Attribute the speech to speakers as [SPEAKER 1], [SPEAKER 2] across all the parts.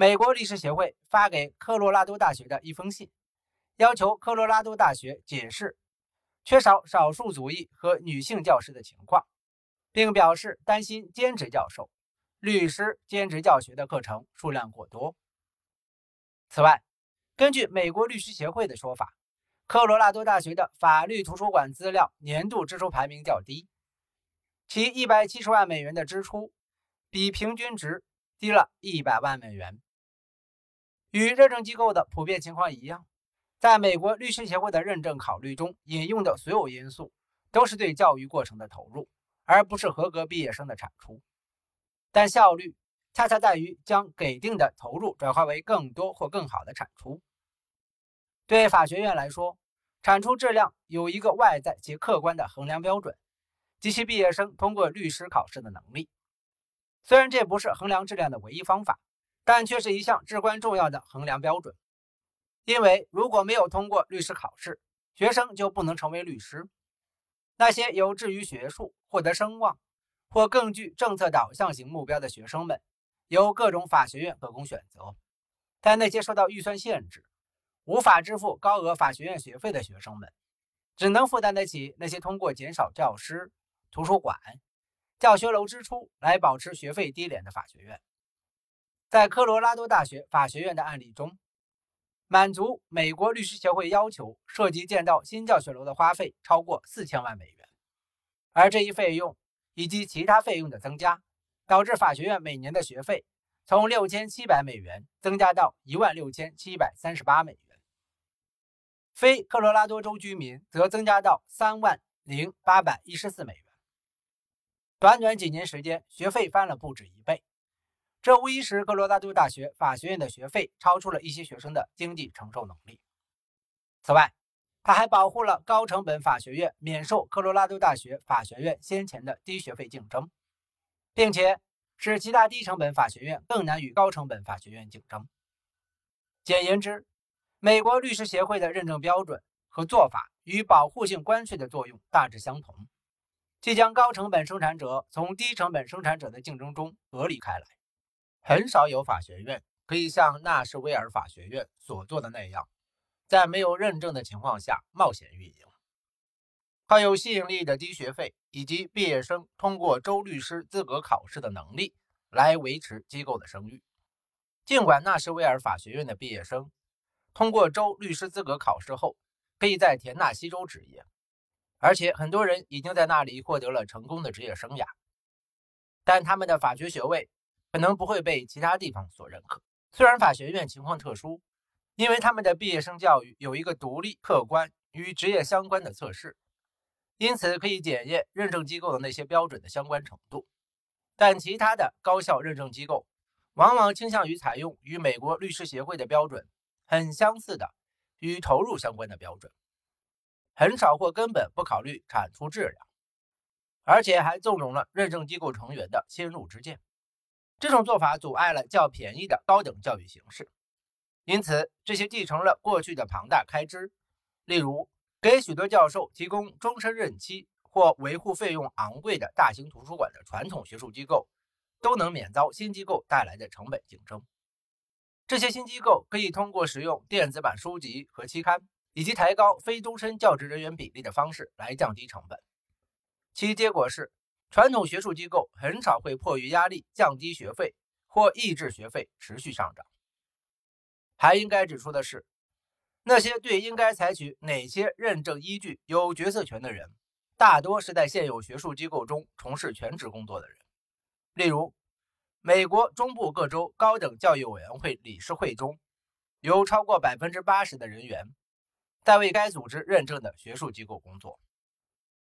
[SPEAKER 1] 美国律师协会发给科罗拉多大学的一封信，要求科罗拉多大学解释缺少少数族裔和女性教师的情况，并表示担心兼职教授、律师兼职教学的课程数量过多。此外，根据美国律师协会的说法，科罗拉多大学的法律图书馆资料年度支出排名较低，其一百七十万美元的支出比平均值。低了一百万美元。与认证机构的普遍情况一样，在美国律师协会的认证考虑中，引用的所有因素都是对教育过程的投入，而不是合格毕业生的产出。但效率恰恰在于将给定的投入转化为更多或更好的产出。对法学院来说，产出质量有一个外在且客观的衡量标准，及其毕业生通过律师考试的能力。虽然这不是衡量质量的唯一方法，但却是一项至关重要的衡量标准。因为如果没有通过律师考试，学生就不能成为律师。那些有志于学术、获得声望或更具政策导向型目标的学生们，有各种法学院可供选择。但那些受到预算限制、无法支付高额法学院学费的学生们，只能负担得起那些通过减少教师、图书馆。教学楼支出来保持学费低廉的法学院，在科罗拉多大学法学院的案例中，满足美国律师协会要求，涉及建造新教学楼的花费超过四千万美元，而这一费用以及其他费用的增加，导致法学院每年的学费从六千七百美元增加到一万六千七百三十八美元，非科罗拉多州居民则增加到三万零八百一十四美元。短短几年时间，学费翻了不止一倍，这无疑使科罗拉多大学法学院的学费超出了一些学生的经济承受能力。此外，它还保护了高成本法学院免受科罗拉多大学法学院先前的低学费竞争，并且使其他低成本法学院更难与高成本法学院竞争。简言之，美国律师协会的认证标准和做法与保护性关税的作用大致相同。即将高成本生产者从低成本生产者的竞争中隔离开来。很少有法学院可以像纳什维尔法学院所做的那样，在没有认证的情况下冒险运营，靠有吸引力的低学费以及毕业生通过州律师资格考试的能力来维持机构的声誉。尽管纳什维尔法学院的毕业生通过州律师资格考试后，可以在田纳西州执业。而且很多人已经在那里获得了成功的职业生涯，但他们的法学学位可能不会被其他地方所认可。虽然法学院情况特殊，因为他们的毕业生教育有一个独立、客观与职业相关的测试，因此可以检验认证机构的那些标准的相关程度。但其他的高校认证机构往往倾向于采用与美国律师协会的标准很相似的与投入相关的标准。很少或根本不考虑产出质量，而且还纵容了认证机构成员的先入之见。这种做法阻碍了较便宜的高等教育形式，因此这些继承了过去的庞大开支，例如给许多教授提供终身任期或维护费用昂贵的大型图书馆的传统学术机构，都能免遭新机构带来的成本竞争。这些新机构可以通过使用电子版书籍和期刊。以及抬高非终身教职人员比例的方式来降低成本，其结果是，传统学术机构很少会迫于压力降低学费或抑制学费持续上涨。还应该指出的是，那些对应该采取哪些认证依据有决策权的人，大多是在现有学术机构中从事全职工作的人，例如，美国中部各州高等教育委员会理事会中有超过百分之八十的人员。在为该组织认证的学术机构工作，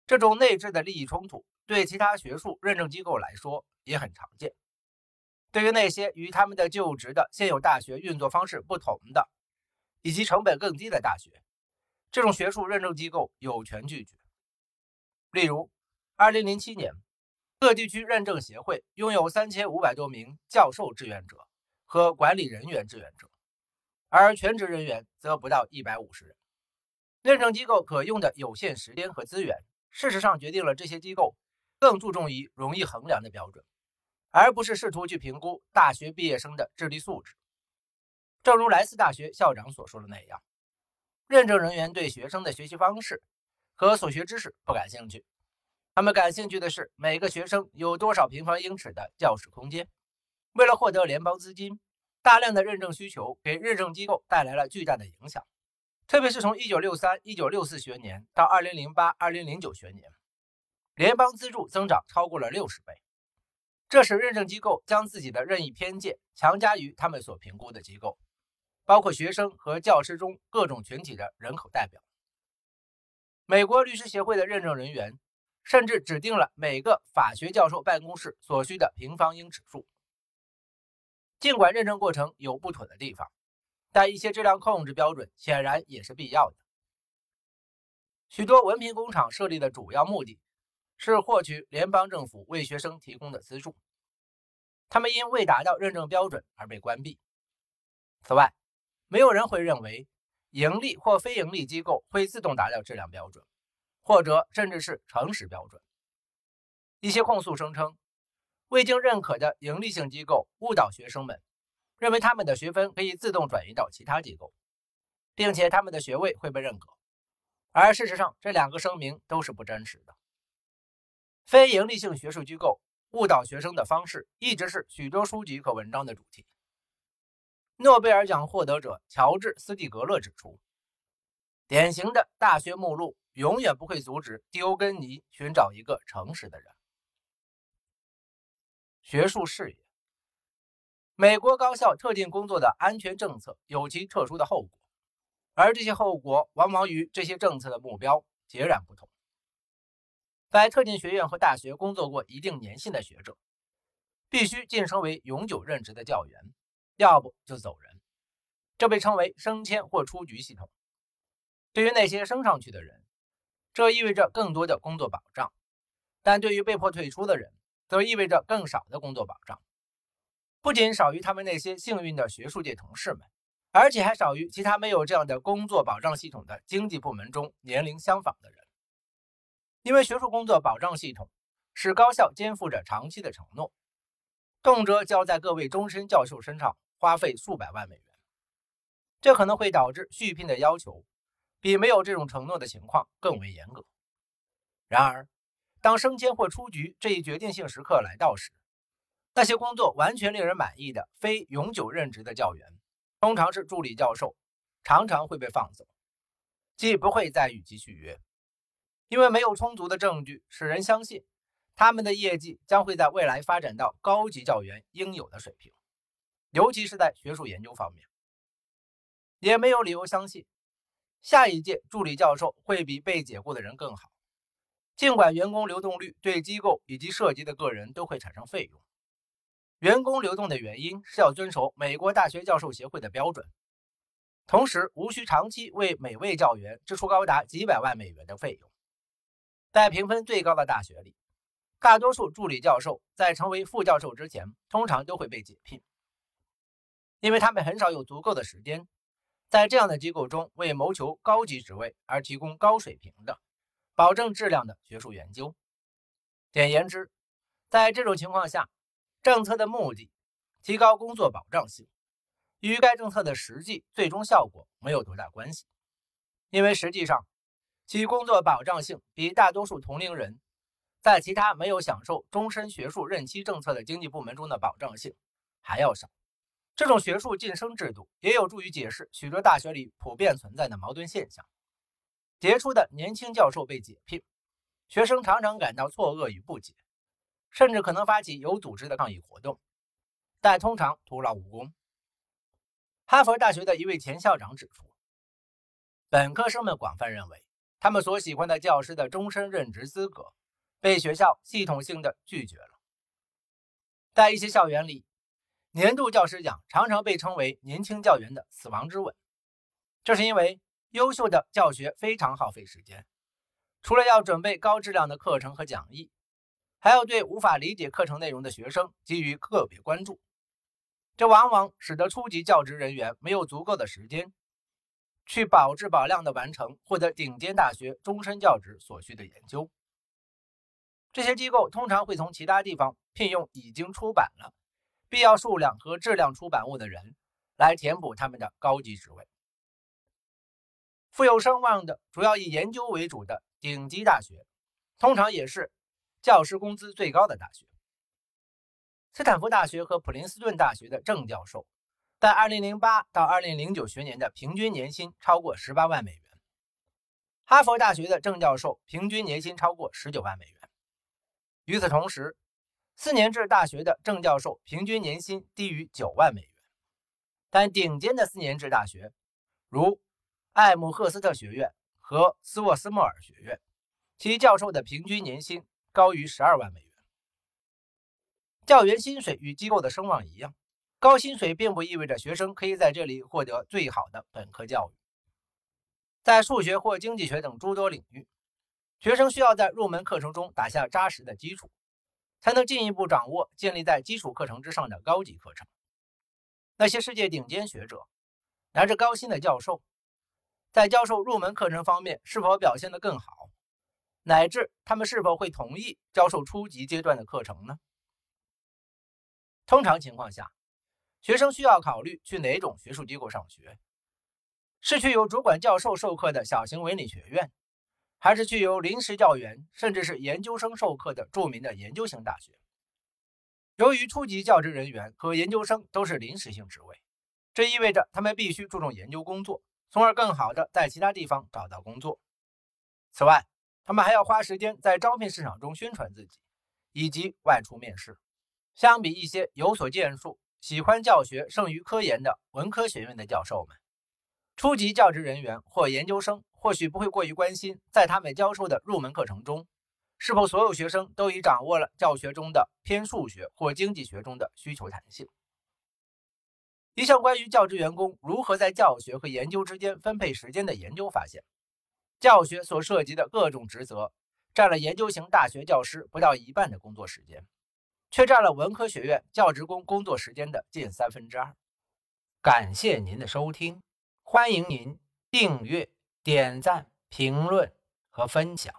[SPEAKER 1] 这种内置的利益冲突对其他学术认证机构来说也很常见。对于那些与他们的就职的现有大学运作方式不同的，以及成本更低的大学，这种学术认证机构有权拒绝。例如，2007年，各地区认证协会拥有3500多名教授志愿者和管理人员志愿者，而全职人员则不到150人。认证机构可用的有限时间和资源，事实上决定了这些机构更注重于容易衡量的标准，而不是试图去评估大学毕业生的智力素质。正如莱斯大学校长所说的那样，认证人员对学生的学习方式和所学知识不感兴趣，他们感兴趣的是每个学生有多少平方英尺的教室空间。为了获得联邦资金，大量的认证需求给认证机构带来了巨大的影响，特别是从1963-1964学年到2008-2009学年，联邦资助增长超过了60倍。这使认证机构将自己的任意偏见强加于他们所评估的机构，包括学生和教师中各种群体的人口代表。美国律师协会的认证人员甚至指定了每个法学教授办公室所需的平方英尺数。尽管认证过程有不妥的地方，但一些质量控制标准显然也是必要的。许多文凭工厂设立的主要目的。是获取联邦政府为学生提供的资助，他们因未达到认证标准而被关闭。此外，没有人会认为盈利或非盈利机构会自动达到质量标准，或者甚至是诚实标准。一些控诉声称，未经认可的盈利性机构误导学生们，认为他们的学分可以自动转移到其他机构，并且他们的学位会被认可。而事实上，这两个声明都是不真实的。非营利性学术机构误导学生的方式一直是许多书籍和文章的主题。诺贝尔奖获得者乔治·斯蒂格勒指出，典型的大学目录永远不会阻止蒂欧根尼寻找一个诚实的人。学术事业，美国高校特定工作的安全政策有其特殊的后果，而这些后果往往与这些政策的目标截然不同。在特定学院和大学工作过一定年限的学者，必须晋升为永久任职的教员，要不就走人。这被称为升迁或出局系统。对于那些升上去的人，这意味着更多的工作保障；但对于被迫退出的人，则意味着更少的工作保障。不仅少于他们那些幸运的学术界同事们，而且还少于其他没有这样的工作保障系统的经济部门中年龄相仿的人。因为学术工作保障系统使高校肩负着长期的承诺，动辄就要在各位终身教授身上花费数百万美元，这可能会导致续聘的要求比没有这种承诺的情况更为严格。然而，当升迁或出局这一决定性时刻来到时，那些工作完全令人满意的非永久任职的教员，通常是助理教授，常常会被放走，即不会再与其续约。因为没有充足的证据使人相信他们的业绩将会在未来发展到高级教员应有的水平，尤其是在学术研究方面，也没有理由相信下一届助理教授会比被解雇的人更好。尽管员工流动率对机构以及涉及的个人都会产生费用，员工流动的原因是要遵守美国大学教授协会的标准，同时无需长期为每位教员支出高达几百万美元的费用。在评分最高的大学里，大多数助理教授在成为副教授之前，通常都会被解聘，因为他们很少有足够的时间在这样的机构中为谋求高级职位而提供高水平的、保证质量的学术研究。简言之，在这种情况下，政策的目的——提高工作保障性——与该政策的实际最终效果没有多大关系，因为实际上。其工作保障性比大多数同龄人在其他没有享受终身学术任期政策的经济部门中的保障性还要少。这种学术晋升制度也有助于解释许多大学里普遍存在的矛盾现象：杰出的年轻教授被解聘，学生常常感到错愕与不解，甚至可能发起有组织的抗议活动，但通常徒劳无功。哈佛大学的一位前校长指出，本科生们广泛认为。他们所喜欢的教师的终身任职资格被学校系统性的拒绝了。在一些校园里，年度教师奖常常被称为年轻教员的死亡之吻，这是因为优秀的教学非常耗费时间，除了要准备高质量的课程和讲义，还要对无法理解课程内容的学生给予个别关注，这往往使得初级教职人员没有足够的时间。去保质保量的完成获得顶尖大学终身教职所需的研究。这些机构通常会从其他地方聘用已经出版了必要数量和质量出版物的人来填补他们的高级职位。富有声望的、主要以研究为主的顶级大学，通常也是教师工资最高的大学。斯坦福大学和普林斯顿大学的正教授，在2008到2009学年的平均年薪超过18万美元。哈佛大学的正教授平均年薪超过19万美元。与此同时，四年制大学的正教授平均年薪低于9万美元。但顶尖的四年制大学，如艾姆赫斯特学院和斯沃斯莫尔学院，其教授的平均年薪高于12万美元。教员薪水与机构的声望一样，高薪水并不意味着学生可以在这里获得最好的本科教育。在数学或经济学等诸多领域，学生需要在入门课程中打下扎实的基础，才能进一步掌握建立在基础课程之上的高级课程。那些世界顶尖学者，拿着高薪的教授，在教授入门课程方面是否表现得更好，乃至他们是否会同意教授初级阶段的课程呢？通常情况下，学生需要考虑去哪种学术机构上学：是去由主管教授授课的小型文理学院，还是去由临时教员甚至是研究生授课的著名的研究型大学？由于初级教职人员和研究生都是临时性职位，这意味着他们必须注重研究工作，从而更好地在其他地方找到工作。此外，他们还要花时间在招聘市场中宣传自己，以及外出面试。相比一些有所建树、喜欢教学胜于科研的文科学院的教授们，初级教职人员或研究生或许不会过于关心，在他们教授的入门课程中，是否所有学生都已掌握了教学中的偏数学或经济学中的需求弹性。一项关于教职员工如何在教学和研究之间分配时间的研究发现，教学所涉及的各种职责占了研究型大学教师不到一半的工作时间。却占了文科学院教职工工作时间的近三分之二。感谢您的收听，欢迎您订阅、点赞、评论和分享。